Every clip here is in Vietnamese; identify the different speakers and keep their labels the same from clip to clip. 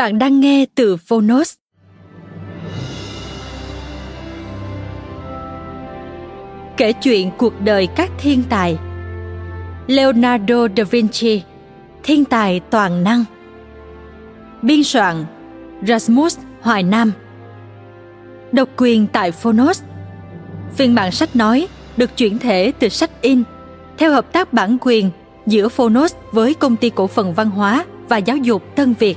Speaker 1: Bạn đang nghe từ Phonos. Kể chuyện cuộc đời các thiên tài Leonardo da Vinci, Thiên tài toàn năng Biên soạn, Rasmus Hoài Nam Độc quyền tại Phonos Phiên bản sách nói được chuyển thể từ sách in, theo hợp tác bản quyền giữa Phonos với Công ty Cổ phần Văn hóa và Giáo dục Tân Việt.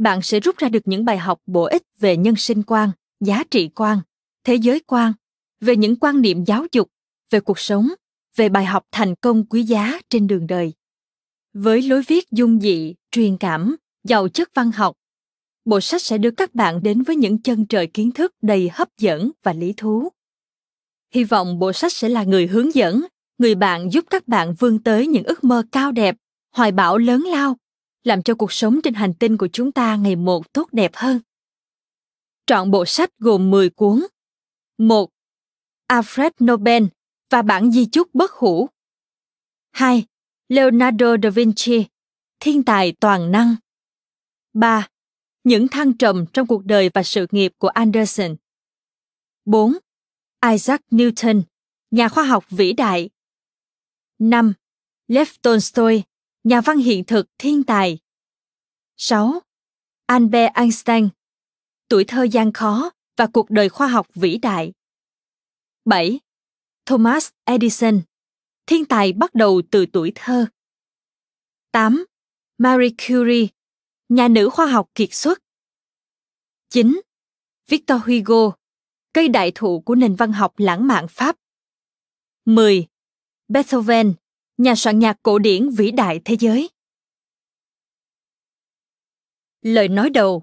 Speaker 1: bạn sẽ rút ra được những bài học bổ ích về nhân sinh quan, giá trị quan, thế giới quan, về những quan niệm giáo dục, về cuộc sống, về bài học thành công quý giá trên đường đời. Với lối viết dung dị, truyền cảm, giàu chất văn học, bộ sách sẽ đưa các bạn đến với những chân trời kiến thức đầy hấp dẫn và lý thú. Hy vọng bộ sách sẽ là người hướng dẫn, người bạn giúp các bạn vươn tới những ước mơ cao đẹp, hoài bão lớn lao làm cho cuộc sống trên hành tinh của chúng ta ngày một tốt đẹp hơn. Trọn bộ sách gồm 10 cuốn. 1. Alfred Nobel và bản di chúc bất hủ. 2. Leonardo da Vinci, thiên tài toàn năng. 3. Những thăng trầm trong cuộc đời và sự nghiệp của Anderson. 4. Isaac Newton, nhà khoa học vĩ đại. 5. Lev Tolstoy, nhà văn hiện thực thiên tài. 6. Albert Einstein, tuổi thơ gian khó và cuộc đời khoa học vĩ đại. 7. Thomas Edison, thiên tài bắt đầu từ tuổi thơ. 8. Marie Curie, nhà nữ khoa học kiệt xuất. 9. Victor Hugo, cây đại thụ của nền văn học lãng mạn Pháp. 10. Beethoven, nhà soạn nhạc cổ điển vĩ đại thế giới. Lời nói đầu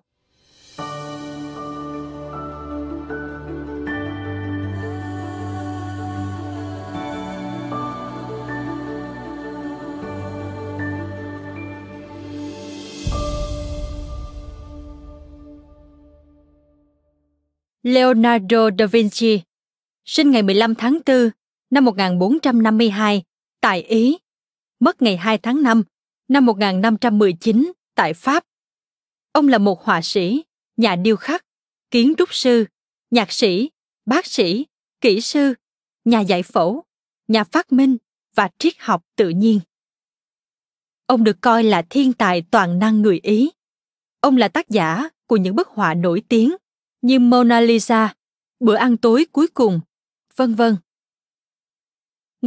Speaker 1: Leonardo da Vinci, sinh ngày 15 tháng 4 năm 1452 tại Ý, mất ngày 2 tháng 5 năm 1519 tại Pháp. Ông là một họa sĩ, nhà điêu khắc, kiến trúc sư, nhạc sĩ, bác sĩ, kỹ sư, nhà giải phẫu, nhà phát minh và triết học tự nhiên. Ông được coi là thiên tài toàn năng người Ý. Ông là tác giả của những bức họa nổi tiếng như Mona Lisa, Bữa ăn tối cuối cùng, vân vân.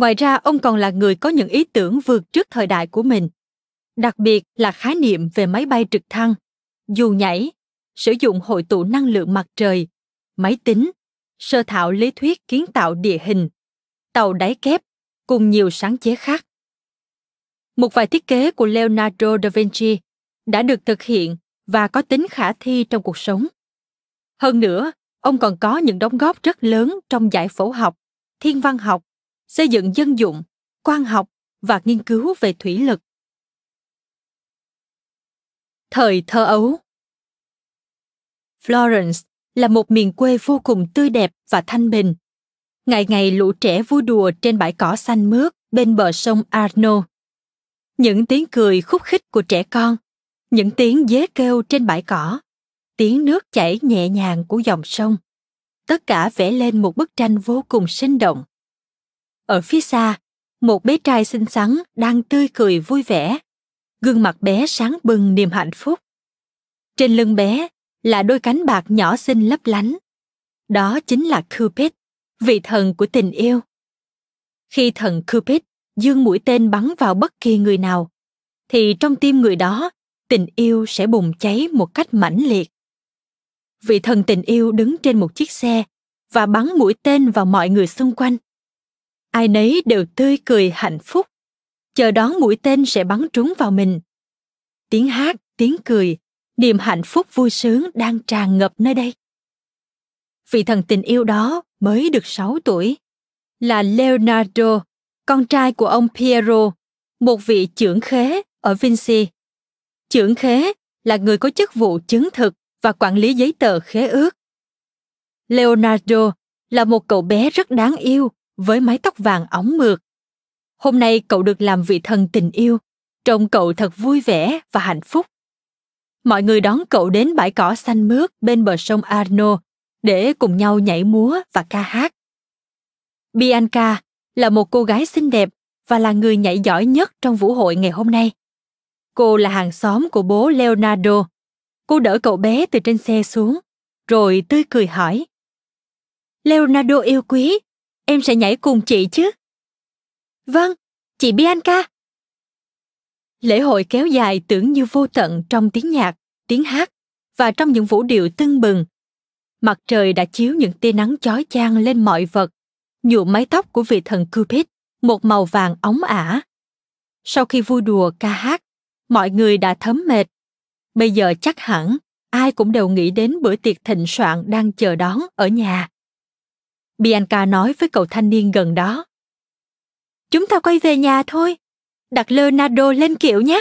Speaker 1: Ngoài ra, ông còn là người có những ý tưởng vượt trước thời đại của mình, đặc biệt là khái niệm về máy bay trực thăng, dù nhảy, sử dụng hội tụ năng lượng mặt trời, máy tính, sơ thảo lý thuyết kiến tạo địa hình, tàu đáy kép cùng nhiều sáng chế khác. Một vài thiết kế của Leonardo da Vinci đã được thực hiện và có tính khả thi trong cuộc sống. Hơn nữa, ông còn có những đóng góp rất lớn trong giải phẫu học, thiên văn học, xây dựng dân dụng, quan học và nghiên cứu về thủy lực. Thời thơ ấu Florence là một miền quê vô cùng tươi đẹp và thanh bình. Ngày ngày lũ trẻ vui đùa trên bãi cỏ xanh mướt bên bờ sông Arno. Những tiếng cười khúc khích của trẻ con, những tiếng dế kêu trên bãi cỏ, tiếng nước chảy nhẹ nhàng của dòng sông. Tất cả vẽ lên một bức tranh vô cùng sinh động. Ở phía xa, một bé trai xinh xắn đang tươi cười vui vẻ. Gương mặt bé sáng bừng niềm hạnh phúc. Trên lưng bé là đôi cánh bạc nhỏ xinh lấp lánh. Đó chính là Cupid, vị thần của tình yêu. Khi thần Cupid dương mũi tên bắn vào bất kỳ người nào, thì trong tim người đó, tình yêu sẽ bùng cháy một cách mãnh liệt. Vị thần tình yêu đứng trên một chiếc xe và bắn mũi tên vào mọi người xung quanh. Ai nấy đều tươi cười hạnh phúc, chờ đón mũi tên sẽ bắn trúng vào mình. Tiếng hát, tiếng cười niềm hạnh phúc vui sướng đang tràn ngập nơi đây. Vị thần tình yêu đó mới được 6 tuổi, là Leonardo, con trai của ông Piero, một vị trưởng khế ở Vinci. Trưởng khế là người có chức vụ chứng thực và quản lý giấy tờ khế ước. Leonardo là một cậu bé rất đáng yêu với mái tóc vàng óng mượt. Hôm nay cậu được làm vị thần tình yêu, trông cậu thật vui vẻ và hạnh phúc mọi người đón cậu đến bãi cỏ xanh mướt bên bờ sông Arno để cùng nhau nhảy múa và ca hát. Bianca là một cô gái xinh đẹp và là người nhảy giỏi nhất trong vũ hội ngày hôm nay. Cô là hàng xóm của bố Leonardo. Cô đỡ cậu bé từ trên xe xuống, rồi tươi cười hỏi. Leonardo yêu quý, em sẽ nhảy cùng chị chứ? Vâng, chị Bianca. Lễ hội kéo dài tưởng như vô tận trong tiếng nhạc, tiếng hát và trong những vũ điệu tưng bừng. Mặt trời đã chiếu những tia nắng chói chang lên mọi vật, nhuộm mái tóc của vị thần Cupid một màu vàng óng ả. Sau khi vui đùa ca hát, mọi người đã thấm mệt. Bây giờ chắc hẳn ai cũng đều nghĩ đến bữa tiệc thịnh soạn đang chờ đón ở nhà. Bianca nói với cậu thanh niên gần đó. Chúng ta quay về nhà thôi đặt Leonardo lên kiệu nhé.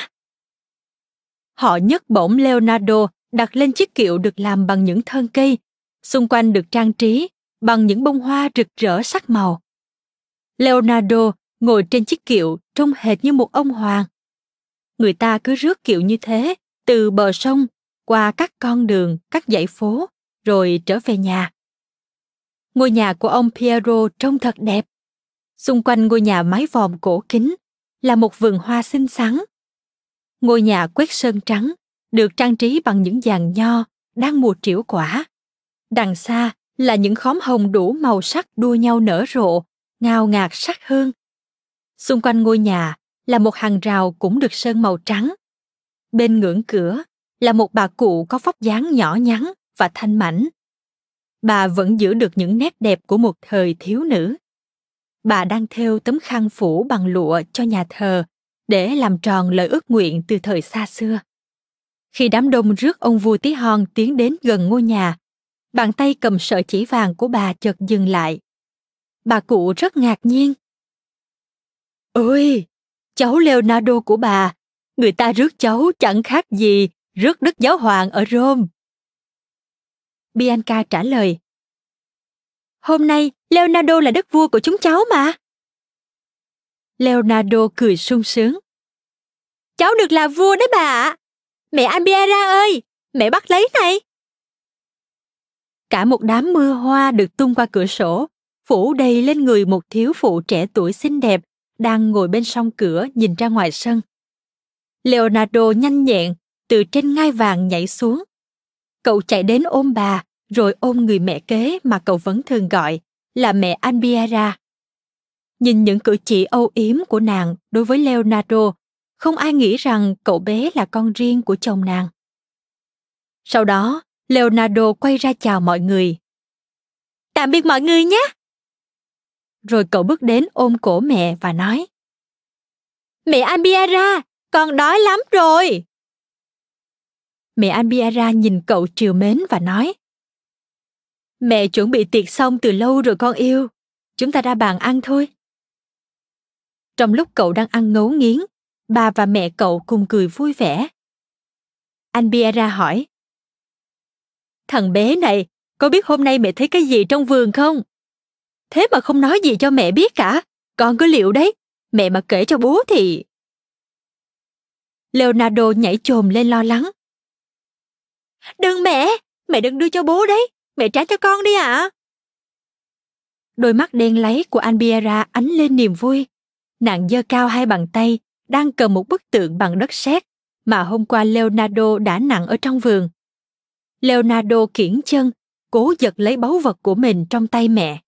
Speaker 1: Họ nhấc bổng Leonardo đặt lên chiếc kiệu được làm bằng những thân cây, xung quanh được trang trí bằng những bông hoa rực rỡ sắc màu. Leonardo ngồi trên chiếc kiệu trông hệt như một ông hoàng. Người ta cứ rước kiệu như thế, từ bờ sông, qua các con đường, các dãy phố, rồi trở về nhà. Ngôi nhà của ông Piero trông thật đẹp. Xung quanh ngôi nhà mái vòm cổ kính là một vườn hoa xinh xắn. Ngôi nhà quét sơn trắng, được trang trí bằng những dàn nho đang mùa triểu quả. Đằng xa là những khóm hồng đủ màu sắc đua nhau nở rộ, ngào ngạt sắc hương. Xung quanh ngôi nhà là một hàng rào cũng được sơn màu trắng. Bên ngưỡng cửa là một bà cụ có vóc dáng nhỏ nhắn và thanh mảnh. Bà vẫn giữ được những nét đẹp của một thời thiếu nữ bà đang thêu tấm khăn phủ bằng lụa cho nhà thờ để làm tròn lời ước nguyện từ thời xa xưa. Khi đám đông rước ông vua tí hon tiến đến gần ngôi nhà, bàn tay cầm sợi chỉ vàng của bà chợt dừng lại. Bà cụ rất ngạc nhiên. Ôi, cháu Leonardo của bà, người ta rước cháu chẳng khác gì rước đức giáo hoàng ở Rome. Bianca trả lời. Hôm nay Leonardo là đất vua của chúng cháu mà. Leonardo cười sung sướng.
Speaker 2: Cháu được là vua đấy bà ạ. Mẹ Ambiera ơi, mẹ bắt lấy này.
Speaker 1: Cả một đám mưa hoa được tung qua cửa sổ, phủ đầy lên người một thiếu phụ trẻ tuổi xinh đẹp đang ngồi bên song cửa nhìn ra ngoài sân. Leonardo nhanh nhẹn từ trên ngai vàng nhảy xuống. Cậu chạy đến ôm bà, rồi ôm người mẹ kế mà cậu vẫn thường gọi là mẹ Albiera. Nhìn những cử chỉ âu yếm của nàng đối với Leonardo, không ai nghĩ rằng cậu bé là con riêng của chồng nàng. Sau đó, Leonardo quay ra chào mọi người.
Speaker 2: Tạm biệt mọi người nhé!
Speaker 1: Rồi cậu bước đến ôm cổ mẹ và nói.
Speaker 2: Mẹ Albiera, con đói lắm rồi.
Speaker 1: Mẹ Albiera nhìn cậu triều mến và nói. Mẹ chuẩn bị tiệc xong từ lâu rồi con yêu. Chúng ta ra bàn ăn thôi. Trong lúc cậu đang ăn ngấu nghiến, bà và mẹ cậu cùng cười vui vẻ. Anh Biera hỏi. Thằng bé này, có biết hôm nay mẹ thấy cái gì trong vườn không? Thế mà không nói gì cho mẹ biết cả. Con cứ liệu đấy. Mẹ mà kể cho bố thì... Leonardo nhảy chồm lên lo lắng.
Speaker 2: Đừng mẹ, mẹ đừng đưa cho bố đấy, mẹ trả cho con đi ạ. À.
Speaker 1: Đôi mắt đen lấy của Anbiera ánh lên niềm vui. Nàng giơ cao hai bàn tay, đang cầm một bức tượng bằng đất sét mà hôm qua Leonardo đã nặng ở trong vườn. Leonardo kiển chân, cố giật lấy báu vật của mình trong tay mẹ.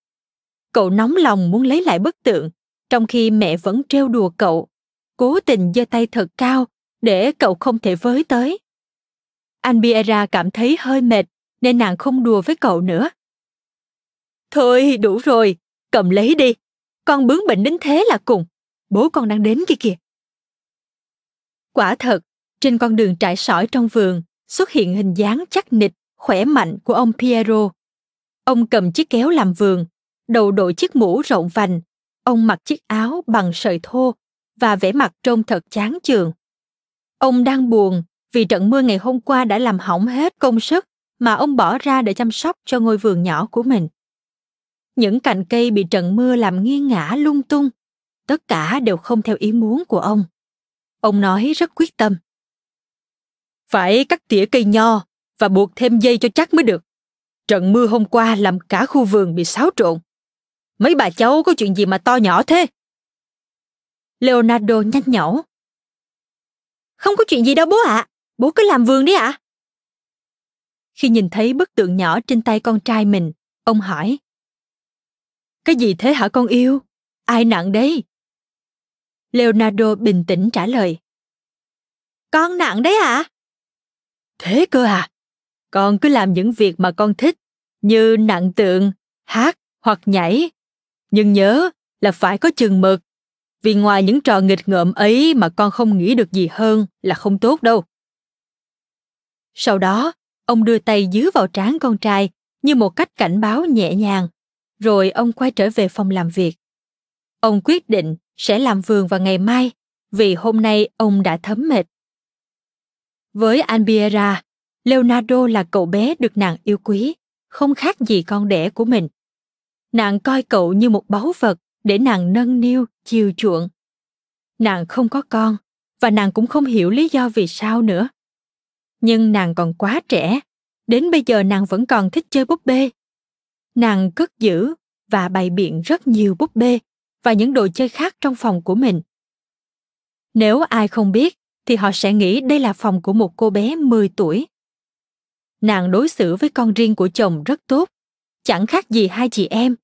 Speaker 1: Cậu nóng lòng muốn lấy lại bức tượng, trong khi mẹ vẫn trêu đùa cậu, cố tình giơ tay thật cao để cậu không thể với tới. Anh Biera cảm thấy hơi mệt nên nàng không đùa với cậu nữa. Thôi đủ rồi, cầm lấy đi. Con bướng bệnh đến thế là cùng. Bố con đang đến kia kìa. Quả thật, trên con đường trải sỏi trong vườn xuất hiện hình dáng chắc nịch, khỏe mạnh của ông Piero. Ông cầm chiếc kéo làm vườn, đầu đội chiếc mũ rộng vành, ông mặc chiếc áo bằng sợi thô và vẻ mặt trông thật chán chường. Ông đang buồn vì trận mưa ngày hôm qua đã làm hỏng hết công sức mà ông bỏ ra để chăm sóc cho ngôi vườn nhỏ của mình. Những cành cây bị trận mưa làm nghiêng ngã lung tung, tất cả đều không theo ý muốn của ông. Ông nói rất quyết tâm. Phải cắt tỉa cây nho và buộc thêm dây cho chắc mới được. Trận mưa hôm qua làm cả khu vườn bị xáo trộn. Mấy bà cháu có chuyện gì mà to nhỏ thế? Leonardo nhanh nhẩu.
Speaker 2: Không có chuyện gì đâu bố ạ. À. Bố cứ làm vườn đi ạ. À.
Speaker 1: Khi nhìn thấy bức tượng nhỏ trên tay con trai mình, ông hỏi. Cái gì thế hả con yêu? Ai nặng đấy? Leonardo bình tĩnh trả lời.
Speaker 2: Con nặng đấy ạ? À?
Speaker 1: Thế cơ à? Con cứ làm những việc mà con thích, như nặng tượng, hát hoặc nhảy. Nhưng nhớ là phải có chừng mực, vì ngoài những trò nghịch ngợm ấy mà con không nghĩ được gì hơn là không tốt đâu. Sau đó, ông đưa tay dứa vào trán con trai như một cách cảnh báo nhẹ nhàng, rồi ông quay trở về phòng làm việc. Ông quyết định sẽ làm vườn vào ngày mai vì hôm nay ông đã thấm mệt. Với Albiera, Leonardo là cậu bé được nàng yêu quý, không khác gì con đẻ của mình. Nàng coi cậu như một báu vật để nàng nâng niu, chiều chuộng. Nàng không có con và nàng cũng không hiểu lý do vì sao nữa. Nhưng nàng còn quá trẻ, đến bây giờ nàng vẫn còn thích chơi búp bê. Nàng cất giữ và bày biện rất nhiều búp bê và những đồ chơi khác trong phòng của mình. Nếu ai không biết, thì họ sẽ nghĩ đây là phòng của một cô bé 10 tuổi. Nàng đối xử với con riêng của chồng rất tốt, chẳng khác gì hai chị em.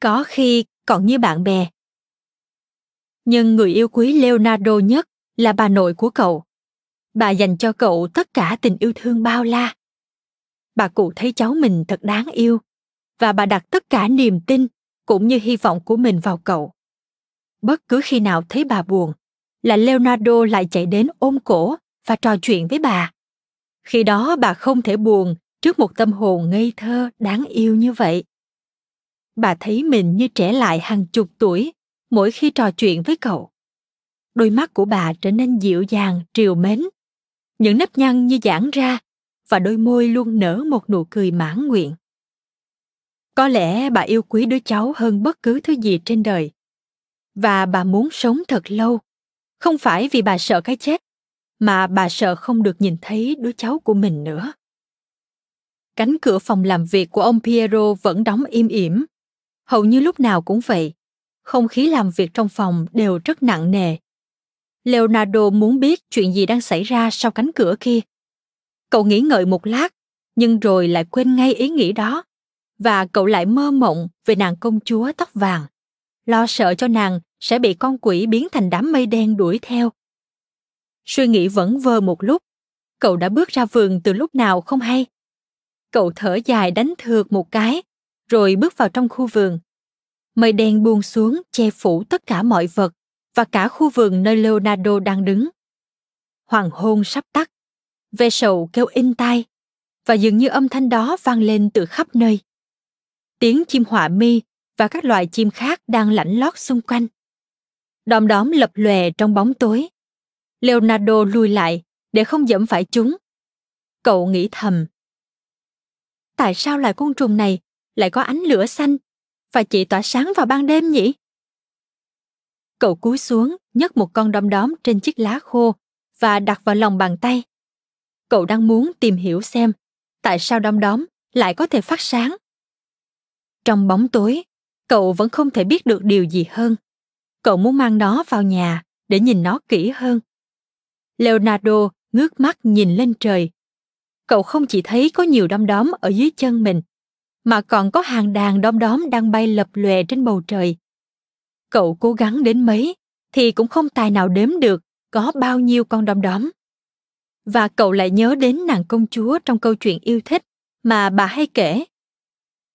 Speaker 1: Có khi còn như bạn bè. Nhưng người yêu quý Leonardo nhất là bà nội của cậu. Bà dành cho cậu tất cả tình yêu thương bao la. Bà cụ thấy cháu mình thật đáng yêu và bà đặt tất cả niềm tin cũng như hy vọng của mình vào cậu. Bất cứ khi nào thấy bà buồn, là Leonardo lại chạy đến ôm cổ và trò chuyện với bà. Khi đó bà không thể buồn trước một tâm hồn ngây thơ đáng yêu như vậy. Bà thấy mình như trẻ lại hàng chục tuổi mỗi khi trò chuyện với cậu. Đôi mắt của bà trở nên dịu dàng, triều mến. Những nếp nhăn như giãn ra và đôi môi luôn nở một nụ cười mãn nguyện. Có lẽ bà yêu quý đứa cháu hơn bất cứ thứ gì trên đời. và bà muốn sống thật lâu không phải vì bà sợ cái chết, mà bà sợ không được nhìn thấy đứa cháu của mình nữa cánh cửa phòng làm việc của ông piero vẫn đóng im ỉm hầu như lúc nào cũng vậy, không khí làm việc trong phòng đều rất nặng nề leonardo muốn biết chuyện gì đang xảy ra sau cánh cửa kia. Cậu nghĩ ngợi một lát, nhưng rồi lại quên ngay ý nghĩ đó. Và cậu lại mơ mộng về nàng công chúa tóc vàng. Lo sợ cho nàng sẽ bị con quỷ biến thành đám mây đen đuổi theo. Suy nghĩ vẫn vơ một lúc. Cậu đã bước ra vườn từ lúc nào không hay? Cậu thở dài đánh thượt một cái, rồi bước vào trong khu vườn. Mây đen buông xuống che phủ tất cả mọi vật và cả khu vườn nơi leonardo đang đứng. Hoàng hôn sắp tắt. Ve sầu kêu in tai, và dường như âm thanh đó vang lên từ khắp nơi. Tiếng chim họa mi và các loài chim khác đang lảnh lót xung quanh. Đom đóm lập lòe trong bóng tối. Leonardo lùi lại để không dẫm phải chúng. Cậu nghĩ thầm. Tại sao loài côn trùng này lại có ánh lửa xanh và chỉ tỏa sáng vào ban đêm nhỉ? Cậu cúi xuống, nhấc một con đom đóm trên chiếc lá khô và đặt vào lòng bàn tay. Cậu đang muốn tìm hiểu xem tại sao đom đóm lại có thể phát sáng. Trong bóng tối, cậu vẫn không thể biết được điều gì hơn. Cậu muốn mang nó vào nhà để nhìn nó kỹ hơn. Leonardo ngước mắt nhìn lên trời. Cậu không chỉ thấy có nhiều đom đóm ở dưới chân mình, mà còn có hàng đàn đom đóm đang bay lập lòe trên bầu trời cậu cố gắng đến mấy thì cũng không tài nào đếm được có bao nhiêu con đom đóm. Và cậu lại nhớ đến nàng công chúa trong câu chuyện yêu thích mà bà hay kể.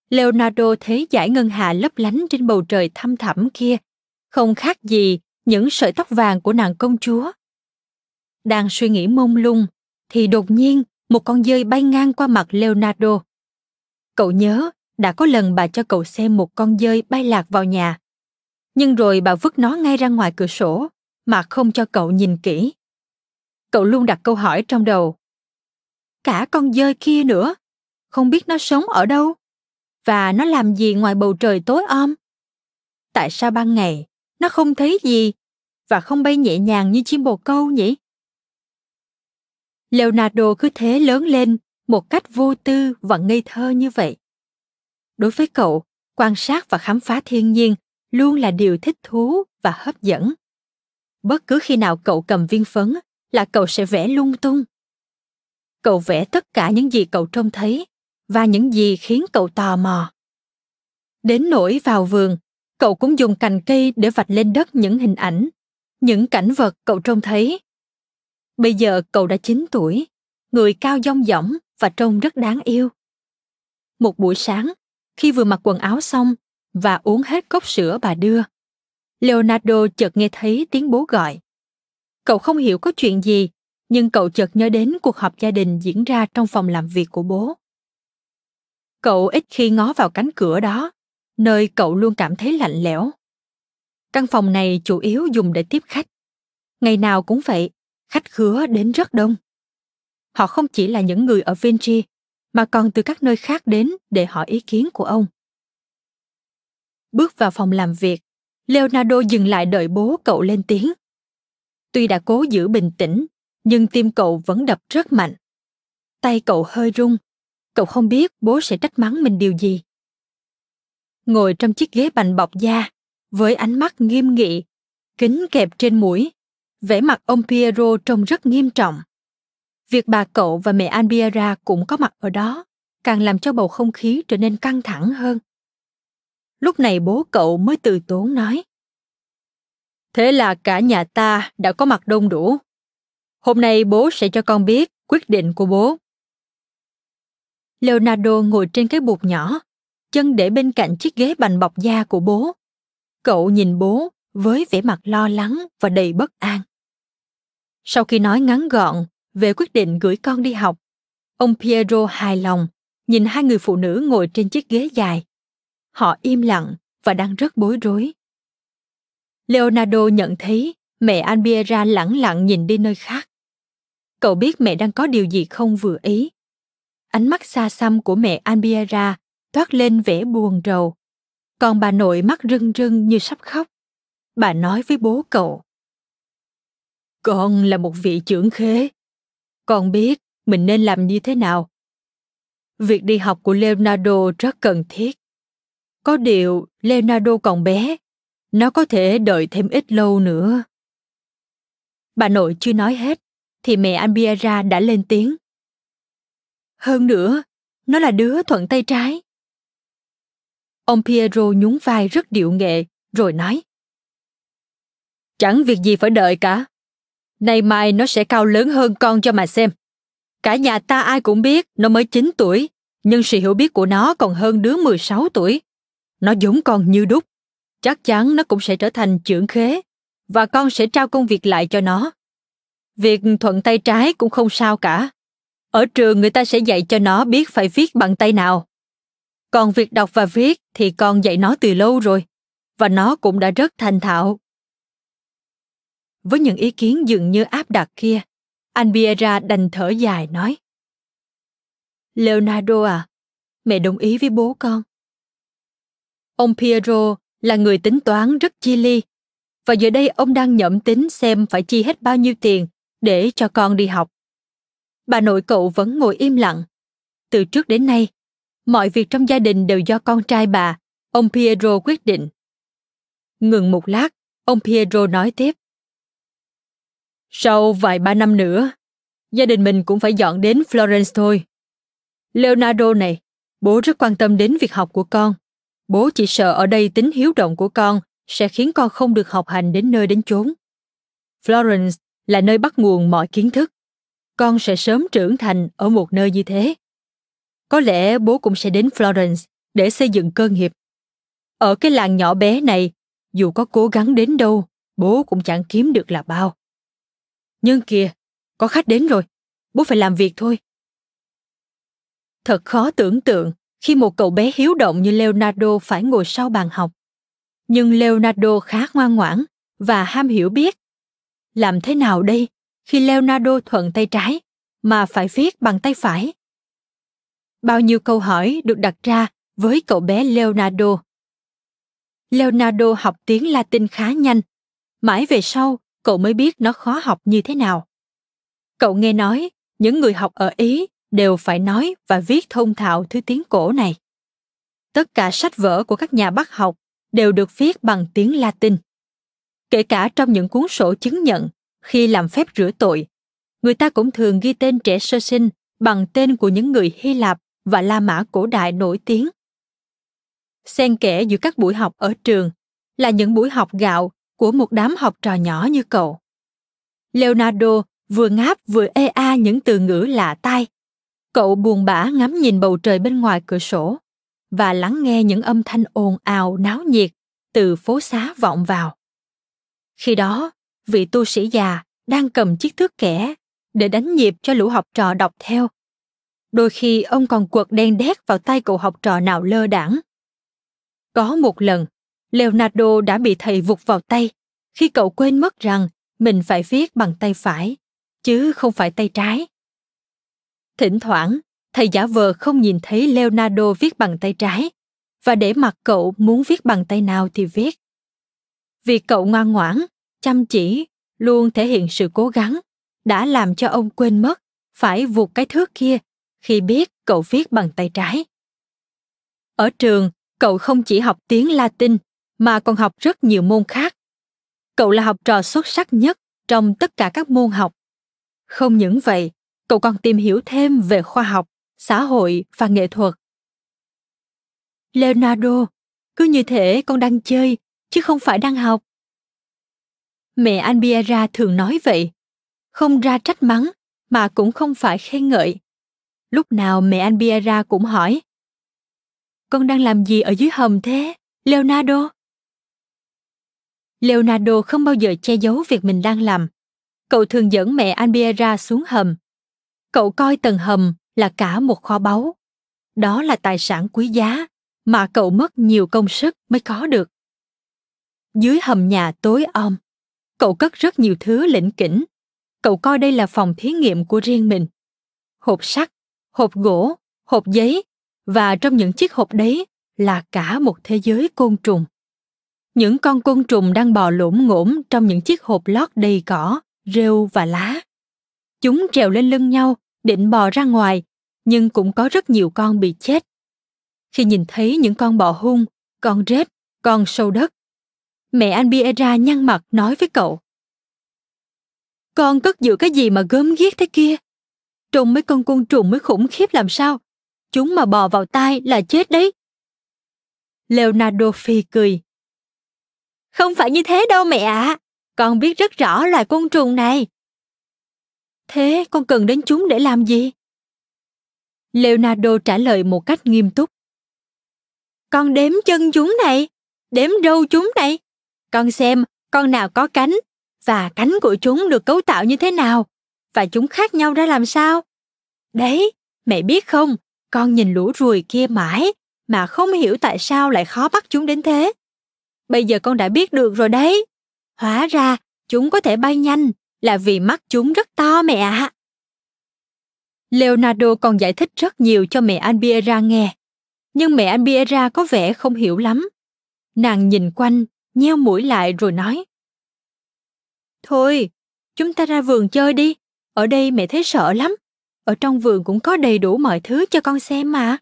Speaker 1: Leonardo thấy dải ngân hà lấp lánh trên bầu trời thăm thẳm kia, không khác gì những sợi tóc vàng của nàng công chúa. Đang suy nghĩ mông lung thì đột nhiên một con dơi bay ngang qua mặt leonardo. Cậu nhớ đã có lần bà cho cậu xem một con dơi bay lạc vào nhà nhưng rồi bà vứt nó ngay ra ngoài cửa sổ, mà không cho cậu nhìn kỹ. Cậu luôn đặt câu hỏi trong đầu. Cả con dơi kia nữa, không biết nó sống ở đâu? Và nó làm gì ngoài bầu trời tối om? Tại sao ban ngày nó không thấy gì và không bay nhẹ nhàng như chim bồ câu nhỉ? Leonardo cứ thế lớn lên một cách vô tư và ngây thơ như vậy. Đối với cậu, quan sát và khám phá thiên nhiên luôn là điều thích thú và hấp dẫn. Bất cứ khi nào cậu cầm viên phấn là cậu sẽ vẽ lung tung. Cậu vẽ tất cả những gì cậu trông thấy và những gì khiến cậu tò mò. Đến nỗi vào vườn, cậu cũng dùng cành cây để vạch lên đất những hình ảnh, những cảnh vật cậu trông thấy. Bây giờ cậu đã 9 tuổi, người cao dong dỏng và trông rất đáng yêu. Một buổi sáng, khi vừa mặc quần áo xong và uống hết cốc sữa bà đưa. Leonardo chợt nghe thấy tiếng bố gọi. Cậu không hiểu có chuyện gì, nhưng cậu chợt nhớ đến cuộc họp gia đình diễn ra trong phòng làm việc của bố. Cậu ít khi ngó vào cánh cửa đó, nơi cậu luôn cảm thấy lạnh lẽo. Căn phòng này chủ yếu dùng để tiếp khách. Ngày nào cũng vậy, khách khứa đến rất đông. Họ không chỉ là những người ở vinci, mà còn từ các nơi khác đến để hỏi ý kiến của ông bước vào phòng làm việc. Leonardo dừng lại đợi bố cậu lên tiếng. Tuy đã cố giữ bình tĩnh, nhưng tim cậu vẫn đập rất mạnh. Tay cậu hơi run cậu không biết bố sẽ trách mắng mình điều gì. Ngồi trong chiếc ghế bành bọc da, với ánh mắt nghiêm nghị, kính kẹp trên mũi, vẻ mặt ông piero trông rất nghiêm trọng. Việc bà cậu và mẹ albiera cũng có mặt ở đó, càng làm cho bầu không khí trở nên căng thẳng hơn lúc này bố cậu mới từ tốn nói. Thế là cả nhà ta đã có mặt đông đủ. Hôm nay bố sẽ cho con biết quyết định của bố. Leonardo ngồi trên cái bục nhỏ, chân để bên cạnh chiếc ghế bành bọc da của bố. Cậu nhìn bố với vẻ mặt lo lắng và đầy bất an. Sau khi nói ngắn gọn về quyết định gửi con đi học, ông piero hài lòng nhìn hai người phụ nữ ngồi trên chiếc ghế dài họ im lặng và đang rất bối rối. Leonardo nhận thấy mẹ albiera lẳng lặng nhìn đi nơi khác. Cậu biết mẹ đang có điều gì không vừa ý? Ánh mắt xa xăm của mẹ albiera toát lên vẻ buồn rầu. Còn bà nội mắt rưng rưng như sắp khóc. Bà nói với bố cậu, con là một vị trưởng khế. Con biết mình nên làm như thế nào. Việc đi học của leonardo rất cần thiết có điều, leonardo còn bé. Nó có thể đợi thêm ít lâu nữa. Bà nội chưa nói hết, thì mẹ anh đã lên tiếng. Hơn nữa, nó là đứa thuận tay trái. Ông piero nhún vai rất điệu nghệ, rồi nói. Chẳng việc gì phải đợi cả. Nay mai nó sẽ cao lớn hơn con cho mà xem. Cả nhà ta ai cũng biết nó mới 9 tuổi, nhưng sự hiểu biết của nó còn hơn đứa 16 tuổi nó giống con như đúc. Chắc chắn nó cũng sẽ trở thành trưởng khế, và con sẽ trao công việc lại cho nó. Việc thuận tay trái cũng không sao cả. Ở trường người ta sẽ dạy cho nó biết phải viết bằng tay nào. Còn việc đọc và viết thì con dạy nó từ lâu rồi, và nó cũng đã rất thành thạo. Với những ý kiến dường như áp đặt kia, anh Biera đành thở dài nói, leonardo à mẹ đồng ý với bố con ông piero là người tính toán rất chi ly và giờ đây ông đang nhẩm tính xem phải chi hết bao nhiêu tiền để cho con đi học. Bà nội cậu vẫn ngồi im lặng. Từ trước đến nay, mọi việc trong gia đình đều do con trai bà, ông piero quyết định. Ngừng một lát, ông piero nói tiếp. Sau vài ba năm nữa, gia đình mình cũng phải dọn đến florence thôi. Leonardo này, bố rất quan tâm đến việc học của con bố chỉ sợ ở đây tính hiếu động của con sẽ khiến con không được học hành đến nơi đến chốn. Florence là nơi bắt nguồn mọi kiến thức. Con sẽ sớm trưởng thành ở một nơi như thế. Có lẽ bố cũng sẽ đến florence để xây dựng cơ nghiệp. Ở cái làng nhỏ bé này, dù có cố gắng đến đâu, bố cũng chẳng kiếm được là bao. Nhưng kìa, có khách đến rồi. Bố phải làm việc thôi. Thật khó tưởng tượng khi một cậu bé hiếu động như leonardo phải ngồi sau bàn học. Nhưng leonardo khá ngoan ngoãn và ham hiểu biết. Làm thế nào đây khi leonardo thuận tay trái mà phải viết bằng tay phải? Bao nhiêu câu hỏi được đặt ra với cậu bé leonardo. Leonardo học tiếng latin khá nhanh. Mãi về sau, cậu mới biết nó khó học như thế nào. Cậu nghe nói, những người học ở ý đều phải nói và viết thông thạo thứ tiếng cổ này. Tất cả sách vở của các nhà bác học đều được viết bằng tiếng latin. Kể cả trong những cuốn sổ chứng nhận khi làm phép rửa tội, người ta cũng thường ghi tên trẻ sơ sinh bằng tên của những người hy lạp và la mã cổ đại nổi tiếng. Xen kẽ giữa các buổi học ở trường là những buổi học gạo của một đám học trò nhỏ như cậu. Leonardo vừa ngáp vừa ê a những từ ngữ lạ tai cậu buồn bã ngắm nhìn bầu trời bên ngoài cửa sổ và lắng nghe những âm thanh ồn ào, náo nhiệt từ phố xá vọng vào. Khi đó, vị tu sĩ già đang cầm chiếc thước kẻ để đánh nhịp cho lũ học trò đọc theo. Đôi khi, ông còn quật đen đét vào tay cậu học trò nào lơ đãng có một lần, leonardo đã bị thầy vụt vào tay khi cậu quên mất rằng mình phải viết bằng tay phải, chứ không phải tay trái thỉnh thoảng, thầy giả vờ không nhìn thấy leonardo viết bằng tay trái. Và để mặc cậu muốn viết bằng tay nào thì viết. Vì cậu ngoan ngoãn, chăm chỉ, luôn thể hiện sự cố gắng, đã làm cho ông quên mất, phải vụt cái thước kia, khi biết cậu viết bằng tay trái. Ở trường, cậu không chỉ học tiếng latin, mà còn học rất nhiều môn khác. Cậu là học trò xuất sắc nhất trong tất cả các môn học. Không những vậy cậu còn tìm hiểu thêm về khoa học, xã hội và nghệ thuật. Leonardo, cứ như thể con đang chơi, chứ không phải đang học. Mẹ anh biera thường nói vậy. Không ra trách mắng, mà cũng không phải khen ngợi. Lúc nào mẹ anh biera cũng hỏi. Con đang làm gì ở dưới hầm thế, leonardo? Leonardo không bao giờ che giấu việc mình đang làm. Cậu thường dẫn mẹ anh biera xuống hầm cậu coi tầng hầm là cả một kho báu. Đó là tài sản quý giá mà cậu mất nhiều công sức mới có được. Dưới hầm nhà tối om, cậu cất rất nhiều thứ lỉnh kỉnh. Cậu coi đây là phòng thí nghiệm của riêng mình. Hộp sắt, hộp gỗ, hộp giấy và trong những chiếc hộp đấy là cả một thế giới côn trùng. Những con côn trùng đang bò lổm ngổm trong những chiếc hộp lót đầy cỏ, rêu và lá chúng trèo lên lưng nhau, định bò ra ngoài, nhưng cũng có rất nhiều con bị chết. Khi nhìn thấy những con bò hung, con rết, con sâu đất, mẹ anh Biera nhăn mặt nói với cậu. Con cất giữ cái gì mà gớm ghiếc thế kia? Trông mấy con côn trùng mới khủng khiếp làm sao? Chúng mà bò vào tai là chết đấy. Leonardo phi cười.
Speaker 2: Không phải như thế đâu mẹ ạ. À. con biết rất rõ loài côn trùng này
Speaker 1: thế con cần đến chúng để làm gì? Leonardo trả lời một cách nghiêm túc.
Speaker 2: Con đếm chân chúng này, đếm râu chúng này. Con xem con nào có cánh và cánh của chúng được cấu tạo như thế nào và chúng khác nhau ra làm sao. Đấy, mẹ biết không? Con nhìn lũ ruồi kia mãi mà không hiểu tại sao lại khó bắt chúng đến thế. Bây giờ con đã biết được rồi đấy. Hóa ra chúng có thể bay nhanh là vì mắt chúng rất to mẹ ạ.
Speaker 1: Leonardo còn giải thích rất nhiều cho mẹ anh Biera nghe. Nhưng mẹ anh Biera có vẻ không hiểu lắm. Nàng nhìn quanh, nheo mũi lại rồi nói.
Speaker 2: Thôi, chúng ta ra vườn chơi đi. Ở đây mẹ thấy sợ lắm. Ở trong vườn cũng có đầy đủ mọi thứ cho con xem mà.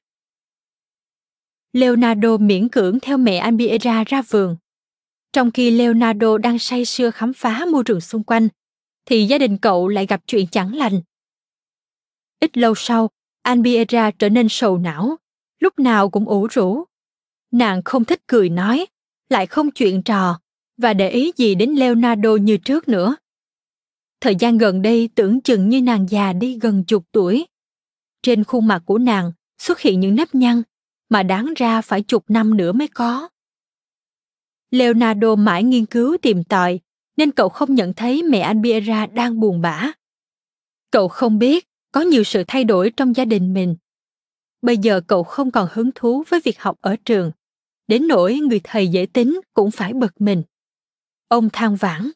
Speaker 1: Leonardo miễn cưỡng theo mẹ anh Biera ra vườn. Trong khi leonardo đang say sưa khám phá môi trường xung quanh thì gia đình cậu lại gặp chuyện chẳng lành. Ít lâu sau Anbiera trở nên sầu não, lúc nào cũng ủ rũ. Nàng không thích cười nói, lại không chuyện trò, và để ý gì đến leonardo như trước nữa. Thời gian gần đây tưởng chừng như nàng già đi gần chục tuổi. Trên khuôn mặt của nàng xuất hiện những nếp nhăn, mà đáng ra phải chục năm nữa mới có. Leonardo mãi nghiên cứu tìm tòi nên cậu không nhận thấy mẹ anh Biera đang buồn bã. Cậu không biết có nhiều sự thay đổi trong gia đình mình. Bây giờ cậu không còn hứng thú với việc học ở trường, đến nỗi người thầy dễ tính cũng phải bực mình. Ông than vãn.